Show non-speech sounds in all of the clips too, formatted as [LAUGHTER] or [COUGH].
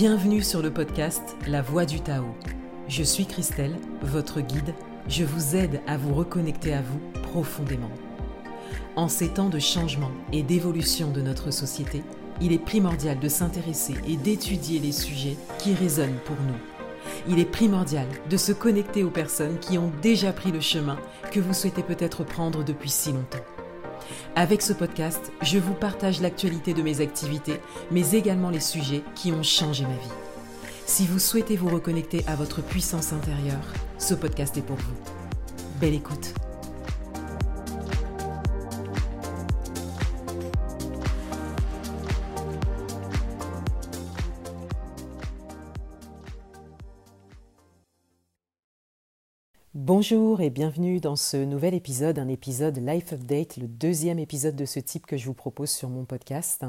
Bienvenue sur le podcast La Voix du Tao. Je suis Christelle, votre guide. Je vous aide à vous reconnecter à vous profondément. En ces temps de changement et d'évolution de notre société, il est primordial de s'intéresser et d'étudier les sujets qui résonnent pour nous. Il est primordial de se connecter aux personnes qui ont déjà pris le chemin que vous souhaitez peut-être prendre depuis si longtemps. Avec ce podcast, je vous partage l'actualité de mes activités, mais également les sujets qui ont changé ma vie. Si vous souhaitez vous reconnecter à votre puissance intérieure, ce podcast est pour vous. Belle écoute Bonjour et bienvenue dans ce nouvel épisode, un épisode Life Update, le deuxième épisode de ce type que je vous propose sur mon podcast.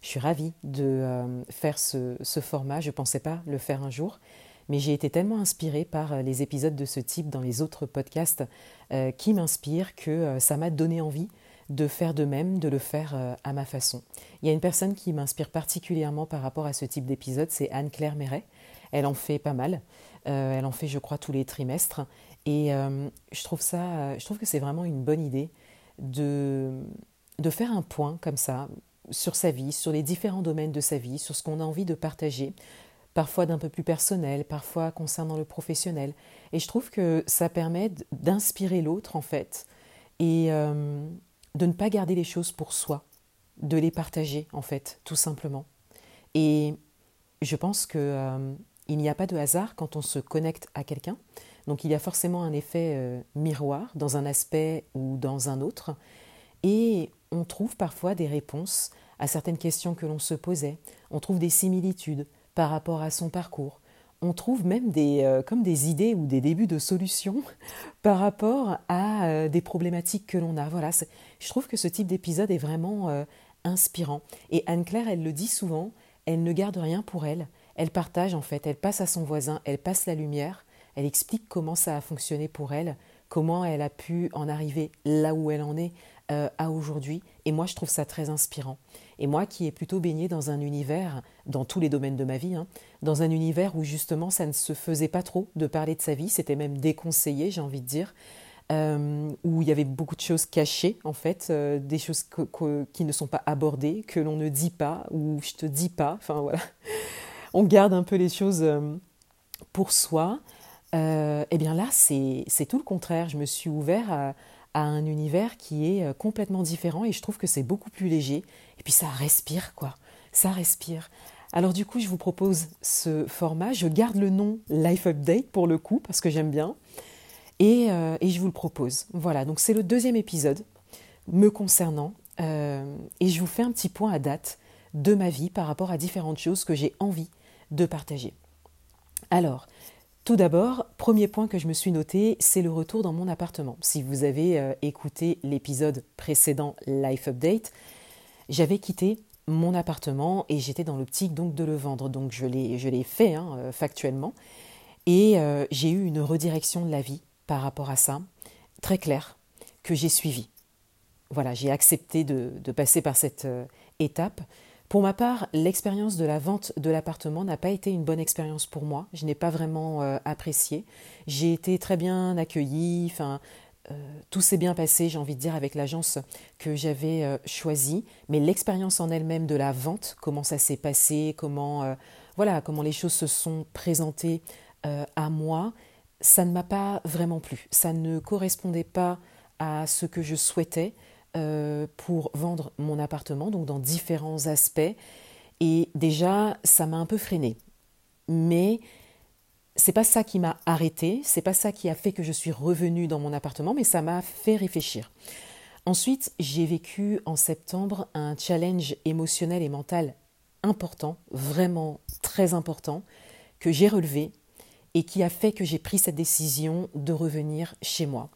Je suis ravie de euh, faire ce, format, je ne pensais pas le faire un jour, mais j'ai été tellement inspirée par euh, les épisodes de ce type dans les autres podcasts euh, qui m'inspirent que ça m'a donné envie de faire de même, de le faire à ma façon. Il y a une personne qui m'inspire particulièrement par rapport à ce type d'épisode, c'est Anne-Claire Méret. Elle en fait pas mal. elle en fait, je crois, tous les trimestres. Et euh, je, trouve ça, je trouve que c'est vraiment une bonne idée de, de faire un point comme ça sur sa vie, sur les différents domaines de sa vie, sur ce qu'on a envie de partager, parfois d'un peu plus personnel, parfois concernant le professionnel. Et je trouve que ça permet d'inspirer l'autre en fait et euh, de ne pas garder les choses pour soi, de les partager en fait, tout simplement. Et je pense que euh, il n'y a pas de hasard quand on se connecte à quelqu'un. Donc il y a forcément un effet euh, miroir dans un aspect ou dans un autre. Et on trouve parfois des réponses à certaines questions que l'on se posait. On trouve des similitudes par rapport à son parcours. On trouve même des, euh, comme des idées ou des débuts de solutions [LAUGHS] par rapport à euh, des problématiques que l'on a. Voilà, je trouve que ce type d'épisode est vraiment inspirant. Et Anne-Claire, elle le dit souvent, elle ne garde rien pour elle. Elle partage en fait, elle passe à son voisin, elle passe la lumière elle explique comment ça a fonctionné pour elle, comment elle a pu en arriver là où elle en est euh, à aujourd'hui. Et moi, je trouve ça très inspirant. Et moi qui ai plutôt baigné dans un univers, dans tous les domaines de ma vie, hein, dans un univers où justement ça ne se faisait pas trop de parler de sa vie, c'était même déconseillé, j'ai envie de dire. Euh, où il y avait beaucoup de choses cachées, en fait, euh, des choses qui ne sont pas abordées, que l'on ne dit pas, ou je te dis pas, enfin voilà. On garde un peu les choses pour soi. Euh, eh bien là, c'est tout le contraire. Je me suis ouvert à, un univers qui est euh, complètement différent et je trouve que c'est beaucoup plus léger. Et puis ça respire, quoi. Ça respire. Alors du coup, je vous propose ce format. Je garde le nom Life Update pour le coup, parce que j'aime bien. Et, euh, je vous le propose. Voilà, donc c'est le deuxième épisode me concernant. et je vous fais un petit point à date de ma vie par rapport à différentes choses que j'ai envie de partager. Alors, tout d'abord, premier point que je me suis noté, c'est le retour dans mon appartement. Si vous avez euh, écouté l'épisode précédent Life Update, j'avais quitté mon appartement et j'étais dans l'optique donc de le vendre. Donc je l'ai fait hein, euh, factuellement. Et euh, j'ai eu une redirection de la vie par rapport à ça, très claire, que j'ai suivie. Voilà, j'ai accepté de, de, passer par cette étape pour ma part, l'expérience de la vente de l'appartement n'a pas été une bonne expérience pour moi. Je n'ai pas vraiment euh, apprécié. J'ai été très bien accueillie. Euh, tout s'est bien passé, j'ai envie de dire, avec l'agence que j'avais euh, choisie. Mais l'expérience en elle-même de la vente, comment ça s'est passé, comment, voilà, comment les choses se sont présentées à moi, ça ne m'a pas vraiment plu. Ça ne correspondait pas à ce que je souhaitais. Euh, pour vendre mon appartement, donc dans différents aspects. Et déjà, ça m'a un peu freiné. Mais c'est pas ça qui m'a arrêté, c'est pas ça qui a fait que je suis revenue dans mon appartement, mais ça m'a fait réfléchir. Ensuite, j'ai vécu en septembre un challenge émotionnel et mental important, vraiment très important, que j'ai relevé et qui a fait que j'ai pris cette décision de revenir chez moi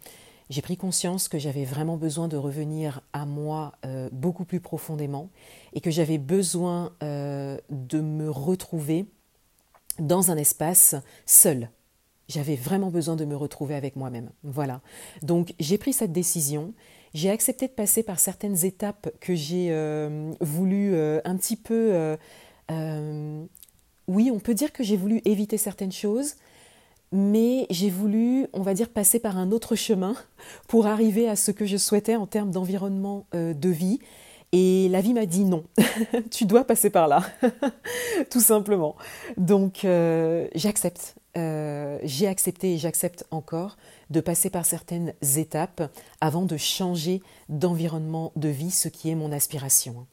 j'ai pris conscience que j'avais vraiment besoin de revenir à moi euh, beaucoup plus profondément et que j'avais besoin euh, de me retrouver dans un espace seul. J'avais vraiment besoin de me retrouver avec moi-même. Voilà. Donc j'ai pris cette décision. J'ai accepté de passer par certaines étapes que j'ai euh, voulu un petit peu oui, on peut dire que j'ai voulu éviter certaines choses, mais j'ai voulu, on va dire, passer par un autre chemin pour arriver à ce que je souhaitais en termes d'environnement euh, de vie. Et la vie m'a dit non, [LAUGHS] tu dois passer par là, [LAUGHS] tout simplement. Donc euh, j'accepte, euh, j'ai accepté et j'accepte encore de passer par certaines étapes avant de changer d'environnement de vie, ce qui est mon aspiration.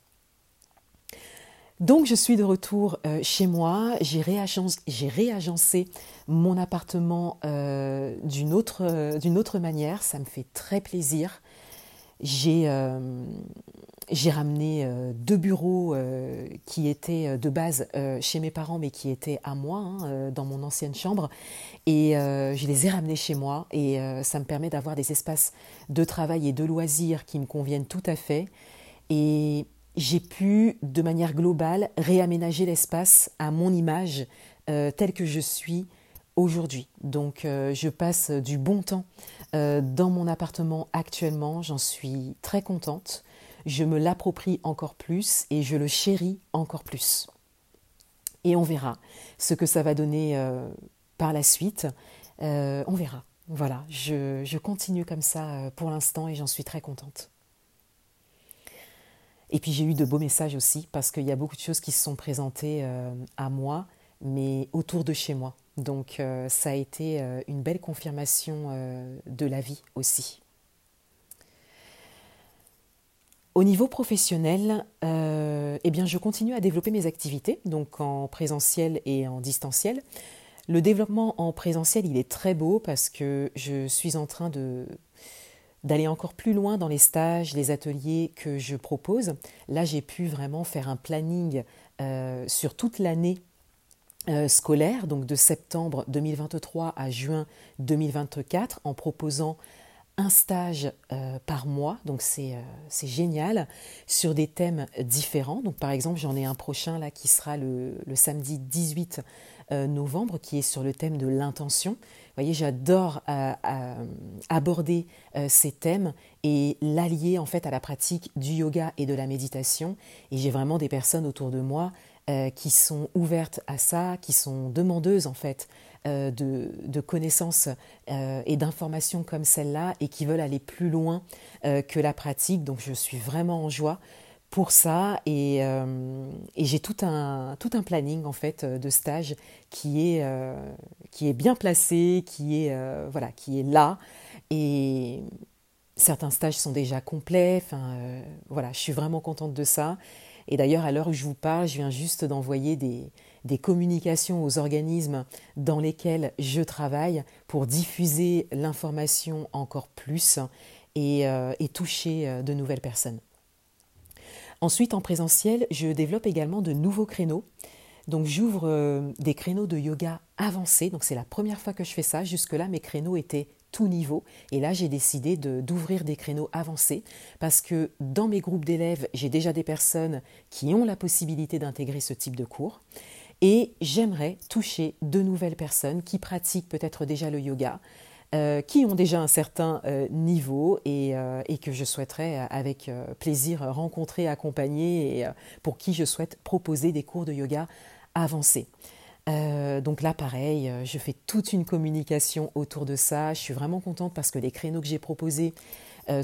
Donc je suis de retour euh, chez moi, j'ai réagencé, mon appartement euh, d'une autre, euh, autre, manière, ça me fait très plaisir. J'ai ramené deux bureaux qui étaient de base chez mes parents mais qui étaient à moi hein, dans mon ancienne chambre et je les ai ramenés chez moi et ça me permet d'avoir des espaces de travail et de loisirs qui me conviennent tout à fait. Et j'ai pu, de manière globale, réaménager l'espace à mon image euh, telle que je suis aujourd'hui. Donc euh, je passe du bon temps euh, dans mon appartement actuellement, j'en suis très contente, je me l'approprie encore plus et je le chéris encore plus. Et on verra ce que ça va donner par la suite, on verra. Voilà, je continue comme ça pour l'instant et j'en suis très contente. Et puis j'ai eu de beaux messages aussi, parce qu'il y a beaucoup de choses qui se sont présentées euh, à moi, mais autour de chez moi. Donc euh, ça a été euh, une belle confirmation de la vie aussi. Au niveau professionnel, eh bien, je continue à développer mes activités, donc en présentiel et en distanciel. Le développement en présentiel, il est très beau parce que je suis en train de d'aller encore plus loin dans les stages, les ateliers que je propose. Là, j'ai pu vraiment faire un planning euh, sur toute l'année euh, scolaire, donc de septembre 2023 à juin 2024, en proposant un stage euh, par mois, donc c'est génial, sur des thèmes différents. Donc par exemple, j'en ai un prochain là qui sera le, le samedi 18 novembre, qui est sur le thème de l'intention voyez, j'adore euh, euh, aborder euh, ces thèmes et l'allier en fait à la pratique du yoga et de la méditation. Et j'ai vraiment des personnes autour de moi qui sont ouvertes à ça, qui sont demandeuses en fait de, de, connaissances et d'informations comme celle-là et qui veulent aller plus loin que la pratique. Donc je suis vraiment en joie pour ça et, euh, j'ai tout un, planning en fait euh, de stage qui est, euh, qui est bien placé, qui est, voilà, qui est là et certains stages sont déjà complets. Enfin, voilà, je suis vraiment contente de ça. Et d'ailleurs, à l'heure où je vous parle, je viens juste d'envoyer des, communications aux organismes dans lesquels je travaille pour diffuser l'information encore plus et, et toucher de nouvelles personnes. Ensuite, en présentiel, je développe également de nouveaux créneaux. Donc j'ouvre euh, des créneaux de yoga avancés. Donc c'est la première fois que je fais ça. Jusque-là, mes créneaux étaient tout niveau. Et là, j'ai décidé d'ouvrir des créneaux avancés parce que dans mes groupes d'élèves, j'ai déjà des personnes qui ont la possibilité d'intégrer ce type de cours. Et j'aimerais toucher de nouvelles personnes qui pratiquent peut-être déjà le yoga, euh, qui ont déjà un certain euh, niveau et, euh, et, que je souhaiterais avec plaisir rencontrer, accompagner et pour qui je souhaite proposer des cours de yoga avancés. Donc là, pareil, je fais toute une communication autour de ça. Je suis vraiment contente parce que les créneaux que j'ai proposés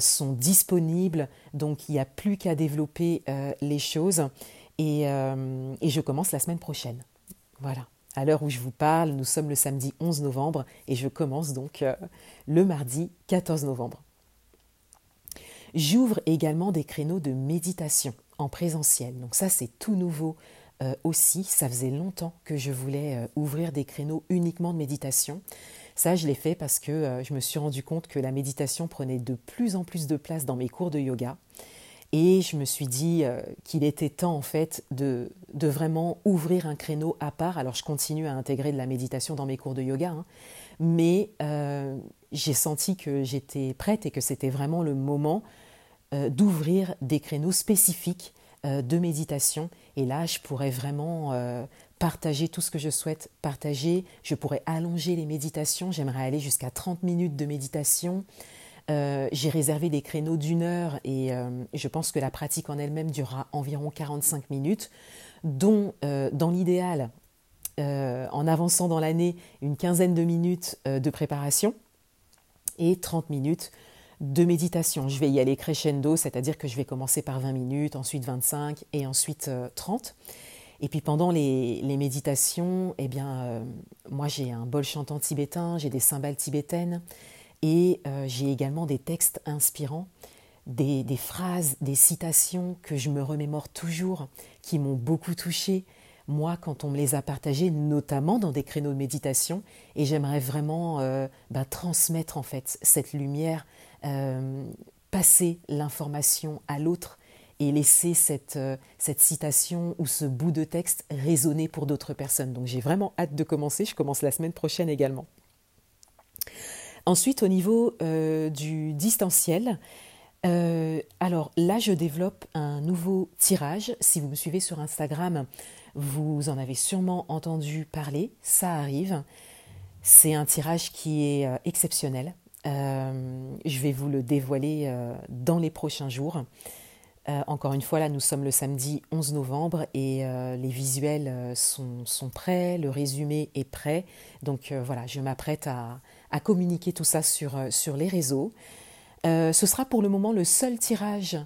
sont disponibles. Donc il n'y a plus qu'à développer les choses. Et, et je commence la semaine prochaine. Voilà. À l'heure où je vous parle, nous sommes le samedi 11 novembre et je commence donc euh, le mardi 14 novembre. J'ouvre également des créneaux de méditation en présentiel. Donc ça, c'est tout nouveau euh, aussi. Ça faisait longtemps que je voulais euh, ouvrir des créneaux uniquement de méditation. Ça, je l'ai fait parce que je me suis rendu compte que la méditation prenait de plus en plus de place dans mes cours de yoga. Et je me suis dit euh, qu'il était temps en fait de, vraiment ouvrir un créneau à part. Alors je continue à intégrer de la méditation dans mes cours de yoga, hein. mais euh, j'ai senti que j'étais prête et que c'était vraiment le moment euh, d'ouvrir des créneaux spécifiques de méditation. Et là, je pourrais vraiment partager tout ce que je souhaite partager. Je pourrais allonger les méditations. J'aimerais aller jusqu'à 30 minutes de méditation. Euh, j'ai réservé des créneaux d'une heure et euh, je pense que la pratique en elle-même durera environ 45 minutes, dont euh, dans l'idéal, en avançant dans l'année une quinzaine de minutes de préparation et 30 minutes de méditation. Je vais y aller crescendo, c'est-à-dire que je vais commencer par 20 minutes, ensuite 25 et ensuite 30. Et puis pendant les, méditations, eh bien, euh, moi j'ai un bol chantant tibétain, j'ai des cymbales tibétaines et euh, j'ai également des textes inspirants, des, phrases, des citations que je me remémore toujours, qui m'ont beaucoup touchée, moi, quand on me les a partagées, notamment dans des créneaux de méditation, et j'aimerais vraiment euh, bah, transmettre en fait cette lumière, passer l'information à l'autre et laisser cette, euh, cette citation ou ce bout de texte résonner pour d'autres personnes. Donc j'ai vraiment hâte de commencer, je commence la semaine prochaine également. Ensuite, au niveau euh, du distanciel, euh, alors là, je développe un nouveau tirage. Si vous me suivez sur Instagram, vous en avez sûrement entendu parler. Ça arrive. C'est un tirage qui est exceptionnel. Je vais vous le dévoiler dans les prochains jours. Euh, encore une fois, là, nous sommes le samedi 11 novembre et euh, les visuels euh, sont, prêts, le résumé est prêt. Donc voilà, je m'apprête à, communiquer tout ça sur, sur les réseaux. ce sera pour le moment le seul tirage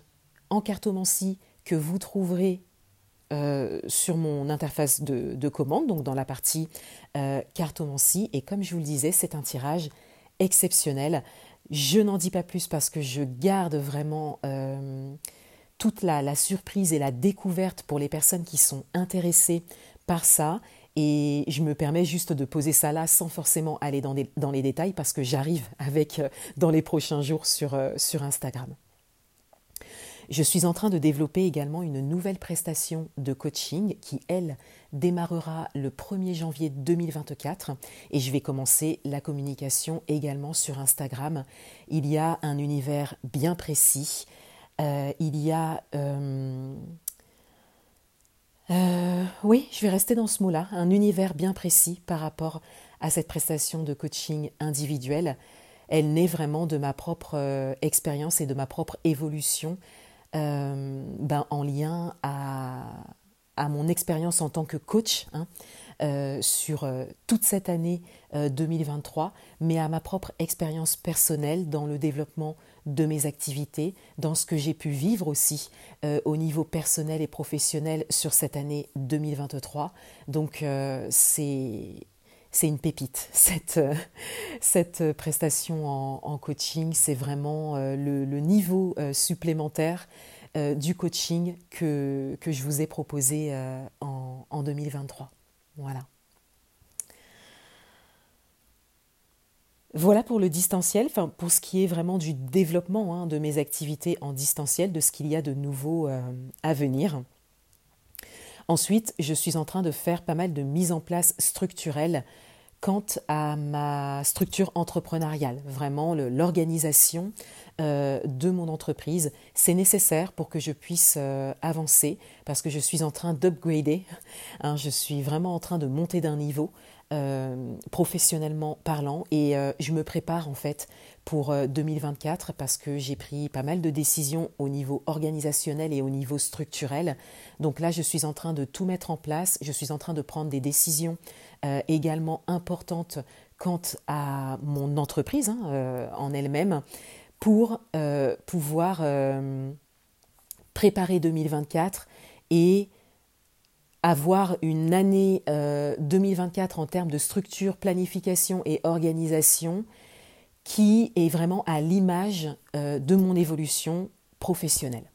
en cartomancie que vous trouverez sur mon interface de, de, commande, donc dans la partie cartomancie. Et comme je vous le disais, c'est un tirage exceptionnel. Je n'en dis pas plus parce que je garde vraiment toute la, surprise et la découverte pour les personnes qui sont intéressées par ça. Et je me permets juste de poser ça là sans forcément aller dans, les détails parce que j'arrive avec euh, dans les prochains jours sur, euh, sur Instagram. Je suis en train de développer également une nouvelle prestation de coaching qui, elle, démarrera le 1er janvier 2024 et je vais commencer la communication également sur Instagram. Il y a un univers bien précis euh, il y a... Euh, euh, oui, je vais rester dans ce mot-là, un univers bien précis par rapport à cette prestation de coaching individuel. Elle naît vraiment de ma propre expérience et de ma propre évolution ben, en lien à, à mon expérience en tant que coach. Hein. Euh, sur euh, toute cette année 2023, euh, mais à ma propre expérience personnelle dans le développement de mes activités, dans ce que j'ai pu vivre aussi au niveau personnel et professionnel sur cette année 2023. Donc c'est c'est une pépite. [LAUGHS] Cette, cette prestation en, coaching, c'est vraiment le, niveau supplémentaire du coaching que, je vous ai proposé en, en 2023. Voilà. Voilà pour le distanciel, pour ce qui est vraiment du développement hein, de mes activités en distanciel, de ce qu'il y a de nouveau euh, à venir. Ensuite, je suis en train de faire pas mal de mise en place structurelle quant à ma structure entrepreneuriale, vraiment l'organisation euh, de mon entreprise. C'est nécessaire pour que je puisse euh, avancer parce que je suis en train d'upgrader, hein, je suis vraiment en train de monter d'un niveau euh, professionnellement parlant et je me prépare en fait pour 2024 parce que j'ai pris pas mal de décisions au niveau organisationnel et au niveau structurel. Donc là, je suis en train de tout mettre en place, je suis en train de prendre des décisions également importantes quant à mon entreprise hein, en elle-même pour euh, pouvoir euh, préparer 2024 et avoir une année 2024 euh, en termes de structure, planification et organisation qui est vraiment à l'image de mon évolution professionnelle.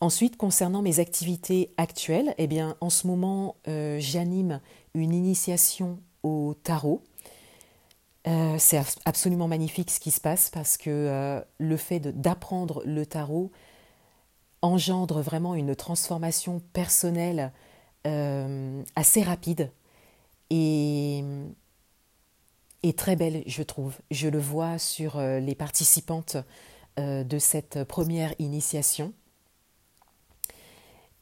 Ensuite, concernant mes activités actuelles, eh bien, en ce moment, j'anime une initiation au tarot euh, c'est absolument magnifique ce qui se passe parce que euh, le fait d'apprendre le tarot engendre vraiment une transformation personnelle euh, assez rapide et, et, très belle, je trouve. Je le vois sur les participantes de cette première initiation.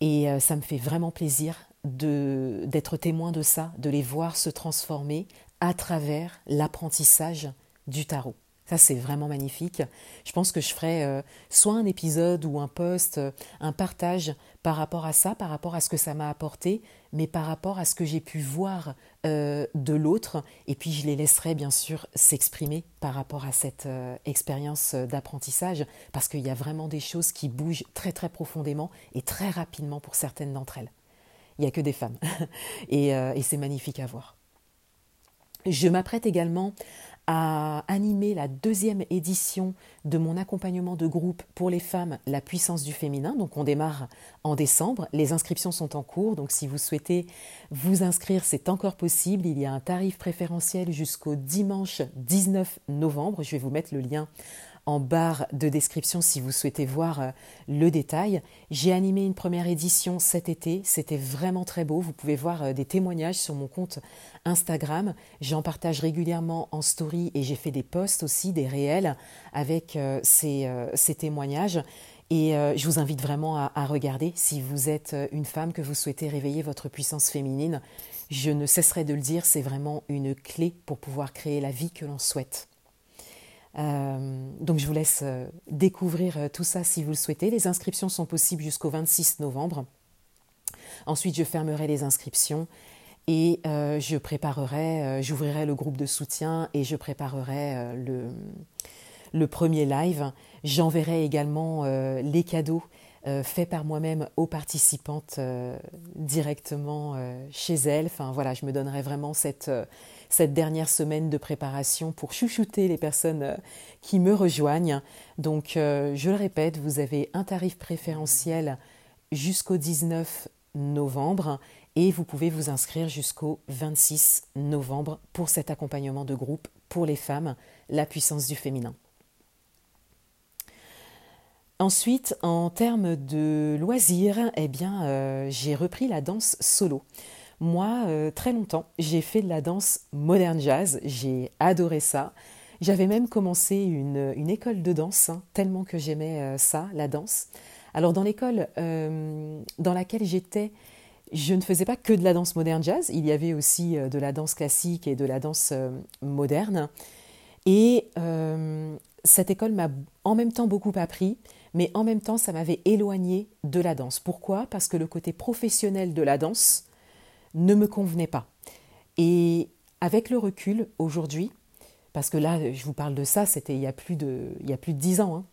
Et ça me fait vraiment plaisir d'être témoin de ça, de les voir se transformer à travers l'apprentissage du tarot. Ça, c'est vraiment magnifique. Je pense que je ferai euh, soit un épisode ou un post, euh, un partage par rapport à ça, par rapport à ce que ça m'a apporté, mais par rapport à ce que j'ai pu voir euh, de l'autre. Et puis je les laisserai bien sûr s'exprimer par rapport à cette expérience d'apprentissage, parce qu'il y a vraiment des choses qui bougent très très profondément et très rapidement pour certaines d'entre elles. Il n'y a que des femmes. [LAUGHS] et, et c'est magnifique à voir. Je m'apprête également à animer la deuxième édition de mon accompagnement de groupe pour les femmes, la puissance du féminin. Donc on démarre en décembre. Les inscriptions sont en cours. Donc si vous souhaitez vous inscrire, c'est encore possible. Il y a un tarif préférentiel jusqu'au dimanche 19 novembre. Je vais vous mettre le lien en barre de description si vous souhaitez voir euh, le détail. J'ai animé une première édition cet été, c'était vraiment très beau. Vous pouvez voir euh, des témoignages sur mon compte Instagram. J'en partage régulièrement en story et j'ai fait des posts aussi, des réels avec euh, ces, témoignages. Et je vous invite vraiment à, regarder si vous êtes une femme que vous souhaitez réveiller votre puissance féminine. Je ne cesserai de le dire, c'est vraiment une clé pour pouvoir créer la vie que l'on souhaite. Euh, donc je vous laisse euh, découvrir euh, tout ça si vous le souhaitez. Les inscriptions sont possibles jusqu'au 26 novembre. Ensuite, je fermerai les inscriptions et je préparerai, j'ouvrirai le groupe de soutien et je préparerai le, le premier live. J'enverrai également les cadeaux faits par moi-même aux participantes directement chez elles. Enfin voilà, je me donnerai vraiment cette cette dernière semaine de préparation pour chouchouter les personnes euh, qui me rejoignent. Donc, euh, je le répète, vous avez un tarif préférentiel jusqu'au 19 novembre et vous pouvez vous inscrire jusqu'au 26 novembre pour cet accompagnement de groupe pour les femmes, la puissance du féminin. Ensuite, en termes de loisirs, eh bien, euh, j'ai repris la danse solo. Moi, euh, très longtemps, j'ai fait de la danse moderne jazz, j'ai adoré ça. J'avais même commencé une, école de danse, hein, tellement que j'aimais euh, ça, la danse. Alors dans l'école dans laquelle j'étais, je ne faisais pas que de la danse moderne jazz, il y avait aussi de la danse classique et de la danse moderne. Et cette école m'a en même temps beaucoup appris, mais en même temps ça m'avait éloigné de la danse. Pourquoi? Parce que le côté professionnel de la danse, ne me convenait pas. Et avec le recul aujourd'hui, parce que là, je vous parle de ça, c'était il y a plus de, il ans, hein.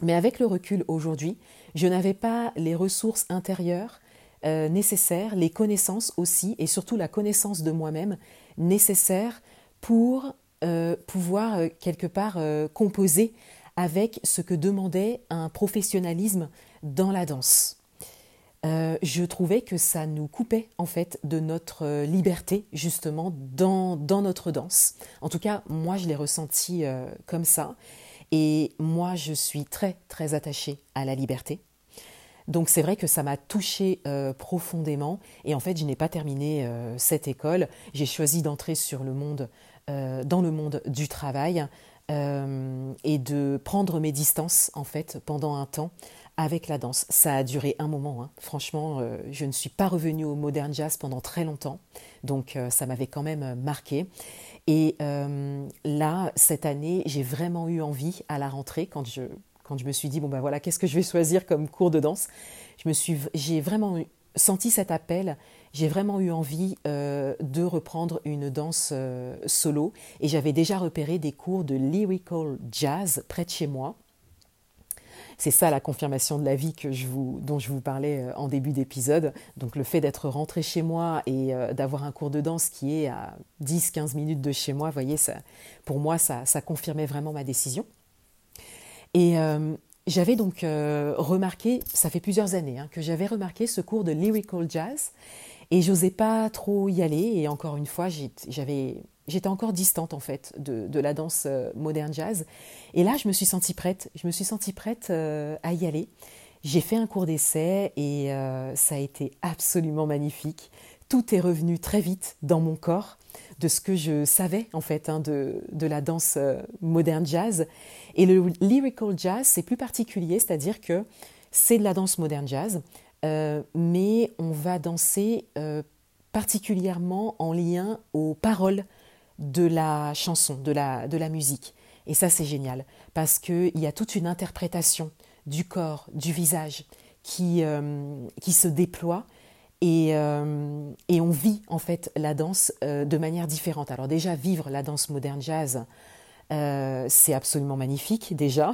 mais avec le recul aujourd'hui, je n'avais pas les ressources intérieures euh, nécessaires, les connaissances aussi, et surtout la connaissance de moi-même nécessaire pour euh, pouvoir euh, quelque part composer avec ce que demandait un professionnalisme dans la danse. Euh, je trouvais que ça nous coupait en fait de notre euh, liberté justement dans, dans notre danse. En tout cas, moi je l'ai ressenti euh, comme ça. Et moi je suis très très attachée à la liberté. Donc c'est vrai que ça m'a touchée profondément. Et en fait, je n'ai pas terminé cette école. J'ai choisi d'entrer sur le monde, dans le monde du travail et de prendre mes distances en fait pendant un temps avec la danse. Ça a duré un moment. Hein. Franchement, euh, je ne suis pas revenue au modern jazz pendant très longtemps, donc euh, ça m'avait quand même euh, marqué. Et là, cette année, j'ai vraiment eu envie à la rentrée quand je quand je me suis dit bon ben voilà, qu'est-ce que je vais [LAUGHS] choisir comme cours de danse? Je me suis, j'ai vraiment senti cet appel. J'ai vraiment eu envie de reprendre une danse solo et j'avais déjà repéré des cours de lyrical jazz près de chez moi c'est ça la confirmation de la vie que je vous, dont je vous parlais euh, en début d'épisode. Donc le fait d'être rentré chez moi et euh, d'avoir un cours de danse qui est à 10-15 minutes de chez moi, voyez, pour moi, ça, confirmait vraiment ma décision. Et euh, j'avais donc remarqué, ça fait plusieurs années hein, que j'avais remarqué ce cours de lyrical jazz et j'osais pas trop y aller. Et encore une fois, j'avais j'étais encore distante en fait de, la danse euh, moderne jazz. Et là, je me suis sentie prête. Je me suis sentie prête euh, à y aller. J'ai fait un cours d'essai et euh, ça a été absolument magnifique. Tout est revenu très vite dans mon corps de ce que je savais en fait hein, de, de, la danse moderne jazz. Et le lyrical jazz, c'est plus particulier, c'est-à-dire que c'est de la danse moderne jazz, mais on va danser particulièrement en lien aux paroles de la chanson, de la, de la musique. Et ça, c'est génial, parce qu'il y a toute une interprétation du corps, du visage, qui, qui se déploie et, et, on vit en fait la danse de manière différente. Alors déjà, vivre la danse moderne jazz, c'est absolument magnifique déjà.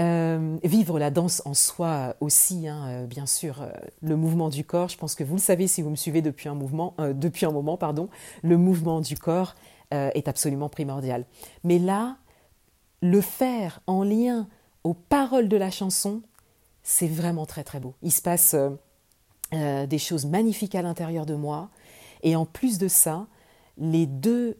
Euh, vivre la danse en soi aussi, hein, euh, bien sûr, euh, le mouvement du corps. Je pense que vous le savez si vous me suivez depuis un mouvement, depuis un moment, pardon. Le mouvement du corps est absolument primordial. Mais là, le faire en lien aux paroles de la chanson, c'est vraiment très très beau. Il se passe des choses magnifiques à l'intérieur de moi, et en plus de ça, les deux,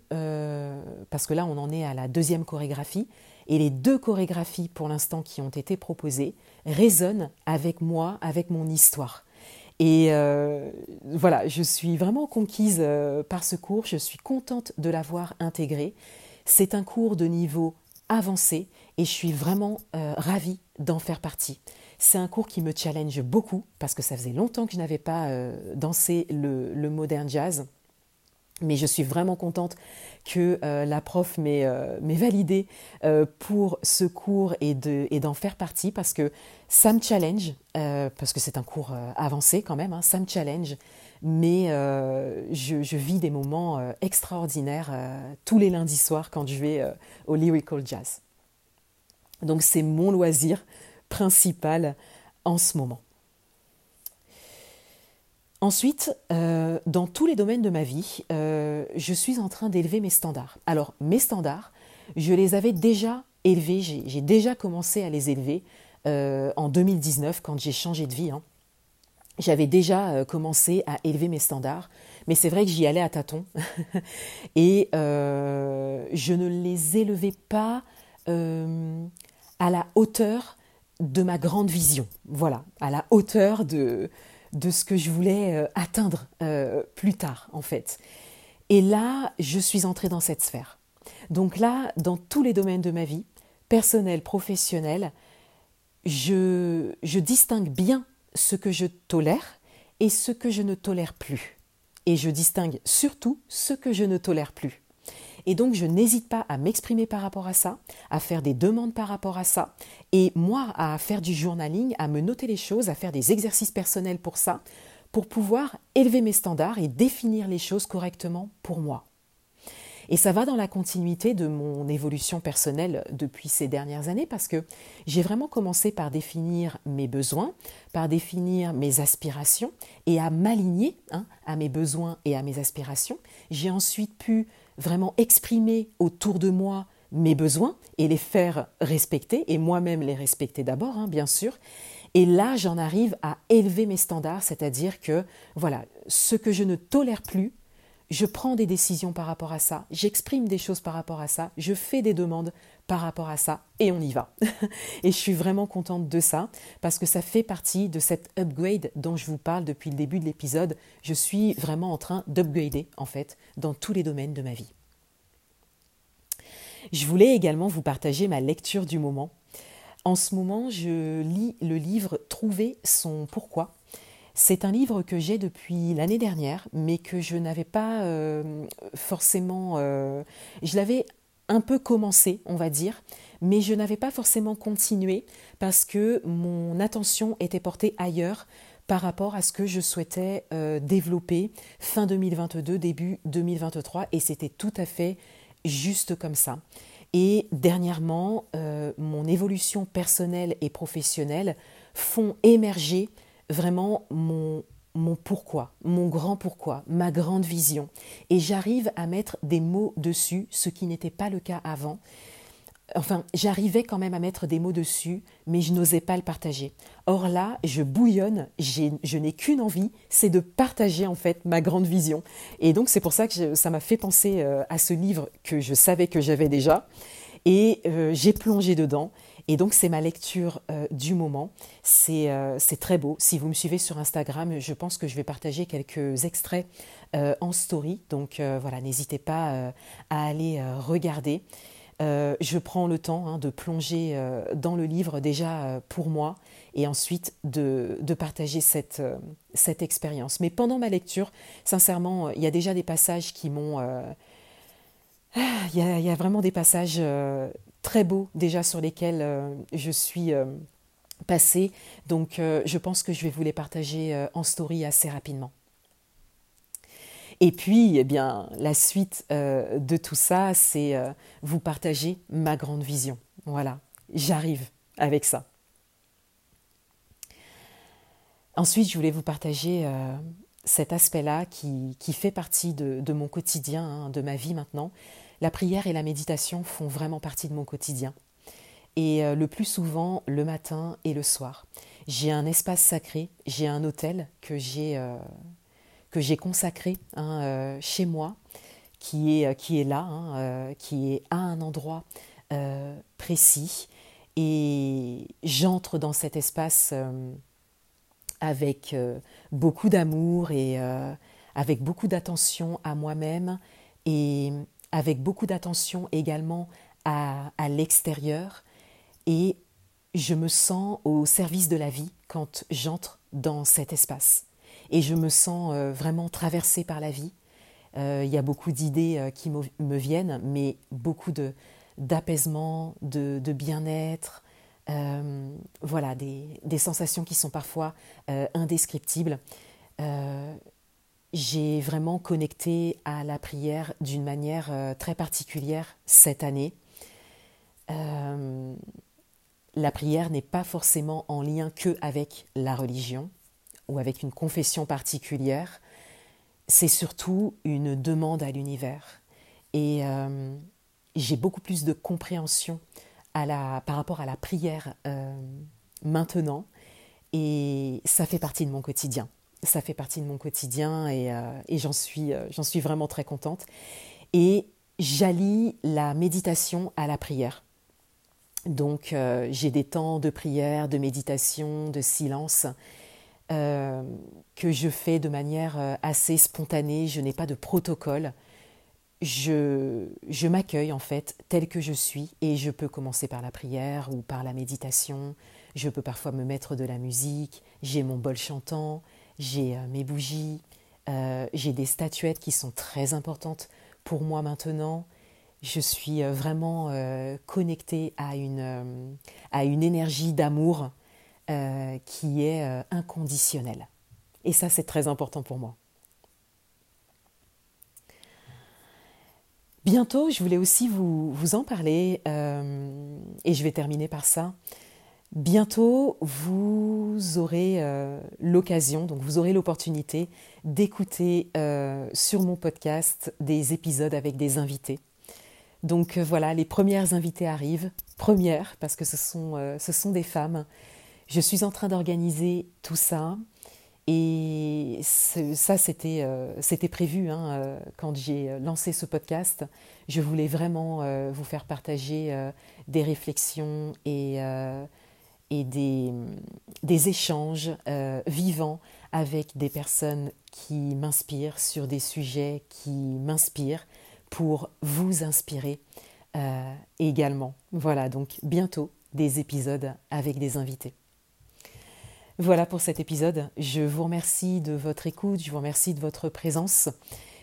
parce que là on en est à la deuxième chorégraphie, et les deux chorégraphies pour l'instant qui ont été proposées résonnent avec moi, avec mon histoire. Et euh, voilà, je suis vraiment conquise euh, par ce cours, je suis contente de l'avoir intégré. C'est un cours de niveau avancé et je suis vraiment euh, ravie d'en faire partie. C'est un cours qui me challenge beaucoup parce que ça faisait longtemps que je n'avais pas dansé le, le modern jazz. Mais je suis vraiment contente que euh, la prof m'ait euh, validé euh, pour ce cours et d'en faire partie parce que ça me challenge, parce que c'est un cours avancé quand même, hein, ça me challenge, mais je, vis des moments extraordinaires tous les lundis soirs quand je vais au Lyrical Jazz. Donc c'est mon loisir principal en ce moment. Ensuite, euh, dans tous les domaines de ma vie, euh, je suis en train d'élever mes standards. Alors, mes standards, je les avais déjà élevés, j'ai déjà commencé à les élever euh, en 2019 quand j'ai changé de vie. Hein. J'avais déjà commencé à élever mes standards, mais c'est vrai que j'y allais à tâtons [LAUGHS] et je ne les élevais pas à la hauteur de ma grande vision. Voilà, à la hauteur de, de ce que je voulais euh, atteindre euh, plus tard, en fait. Et là, je suis entrée dans cette sphère. Donc là, dans tous les domaines de ma vie, personnel, professionnel, je, je distingue bien ce que je tolère et ce que je ne tolère plus. Et je distingue surtout ce que je ne tolère plus. Et donc, je n'hésite pas à m'exprimer par rapport à ça, à faire des demandes par rapport à ça, et moi à faire du journaling, à me noter les choses, à faire des exercices personnels pour ça, pour pouvoir élever mes standards et définir les choses correctement pour moi. Et ça va dans la continuité de mon évolution personnelle depuis ces dernières années parce que j'ai vraiment commencé par définir mes besoins, par définir mes aspirations et à m'aligner hein, à mes besoins et à mes aspirations. J'ai ensuite pu vraiment exprimer autour de moi mes besoins et les faire respecter, et moi-même les respecter d'abord, hein, bien sûr. Et là, j'en arrive à élever mes standards, c'est-à-dire que, voilà, ce que je ne tolère plus, je prends des décisions par rapport à ça, j'exprime des choses par rapport à ça, je fais des demandes par rapport à ça, et on y va. [LAUGHS] et je suis vraiment contente de ça, parce que ça fait partie de cet upgrade dont je vous parle depuis le début de l'épisode. Je suis vraiment en train d'upgrader, en fait, dans tous les domaines de ma vie. Je voulais également vous partager ma lecture du moment. En ce moment, je lis le livre Trouver son pourquoi c'est un livre que j'ai depuis l'année dernière, mais que je n'avais pas euh, forcément... Euh, je l'avais un peu commencé, on va dire, mais je n'avais pas forcément continué parce que mon attention était portée ailleurs par rapport à ce que je souhaitais euh, développer fin 2022, début 2023, et c'était tout à fait juste comme ça. Et dernièrement, mon évolution personnelle et professionnelle font émerger vraiment mon, mon pourquoi, mon grand pourquoi, ma grande vision. Et j'arrive à mettre des mots dessus, ce qui n'était pas le cas avant. Enfin, j'arrivais quand même à mettre des mots dessus, mais je n'osais pas le partager. Or là, je bouillonne, je n'ai qu'une envie, c'est de partager en fait ma grande vision. Et donc c'est pour ça que ça m'a fait penser euh, à ce livre que je savais que j'avais déjà. Et euh, j'ai plongé dedans et donc c'est ma lecture euh, du moment. Euh, c'est très beau. Si vous me suivez sur Instagram, je pense que je vais partager quelques extraits euh, en story. Donc voilà, n'hésitez pas à aller regarder. je prends le temps hein, de plonger dans le livre déjà pour moi et ensuite de, de partager cette, cette expérience. Mais pendant ma lecture, sincèrement, il y a déjà des passages qui m'ont... [SIGHS] Ah, il, y a, vraiment des passages très beaux déjà sur lesquels euh, je suis euh, passées. Donc je pense que je vais vous les partager en story assez rapidement. Et puis, eh bien, la suite de tout ça, c'est vous partager ma grande vision. Voilà, j'arrive avec ça. Ensuite, je voulais vous partager euh, cet aspect-là qui, fait partie de, mon quotidien, hein, de ma vie maintenant. La prière et la méditation font vraiment partie de mon quotidien. Et euh, le plus souvent, le matin et le soir. J'ai un espace sacré, j'ai un hôtel que j'ai euh, consacré hein, chez moi, qui est, là, hein, qui est à un endroit précis. Et j'entre dans cet espace avec euh, beaucoup d'amour et euh, avec beaucoup d'attention à moi-même et avec beaucoup d'attention également à, l'extérieur. Et je me sens au service de la vie quand j'entre dans cet espace. Et je me sens euh, vraiment traversée par la vie. Il y a beaucoup d'idées qui me viennent, mais beaucoup d'apaisement, de, de bien-être, euh, voilà, des, sensations qui sont parfois euh, indescriptible. indescriptibles. Euh, j'ai vraiment connecté à la prière d'une manière très particulière cette année. la prière n'est pas forcément en lien que avec la religion ou avec une confession particulière. C'est surtout une demande à l'univers. Et j'ai beaucoup plus de compréhension par rapport à la prière euh, maintenant. Et ça fait partie de mon quotidien. Ça fait partie de mon quotidien et, euh, j'en suis, euh, j'en suis vraiment très contente. Et j'allie la méditation à la prière. Donc j'ai des temps de prière, de méditation, de silence que je fais de manière assez spontanée. Je n'ai pas de protocole je, je m'accueille en fait tel que je suis et je peux commencer par la prière ou par la méditation. Je peux parfois me mettre de la musique, j'ai mon bol chantant, j'ai euh, mes bougies, euh, j'ai des statuettes qui sont très importantes pour moi maintenant. Je suis euh, vraiment connectée à une, à une énergie d'amour qui est inconditionnelle. Et ça, c'est très important pour moi. Bientôt, je voulais aussi vous, vous en parler, et je vais terminer par ça. Bientôt, vous aurez euh, l'occasion, donc vous aurez l'opportunité d'écouter euh, sur mon podcast des épisodes avec des invités. Donc voilà, les premières invitées arrivent, premières, parce que ce sont, ce sont des femmes. Je suis en train d'organiser tout ça. Et ça, c'était euh, prévu hein, euh, quand j'ai lancé ce podcast. Je voulais vraiment euh, vous faire partager des réflexions et, et des, des, échanges vivants avec des personnes qui m'inspirent sur des sujets qui m'inspirent pour vous inspirer également. Voilà, donc bientôt des épisodes avec des invités. Voilà pour cet épisode. Je vous remercie de votre écoute, je vous remercie de votre présence.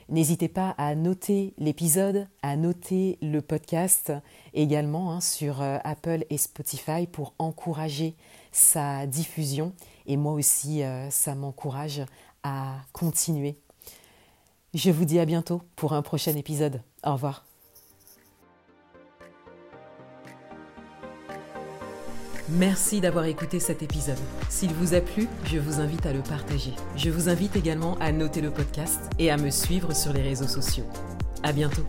N'hésitez pas à noter l'épisode, à noter le podcast également hein, sur euh, Apple et Spotify pour encourager sa diffusion. Et moi aussi, euh, ça m'encourage à continuer. Je vous dis à bientôt pour un prochain épisode. Au revoir. Merci d'avoir écouté cet épisode. S'il vous a plu, je vous invite à le partager. Je vous invite également à noter le podcast et à me suivre sur les réseaux sociaux. À bientôt.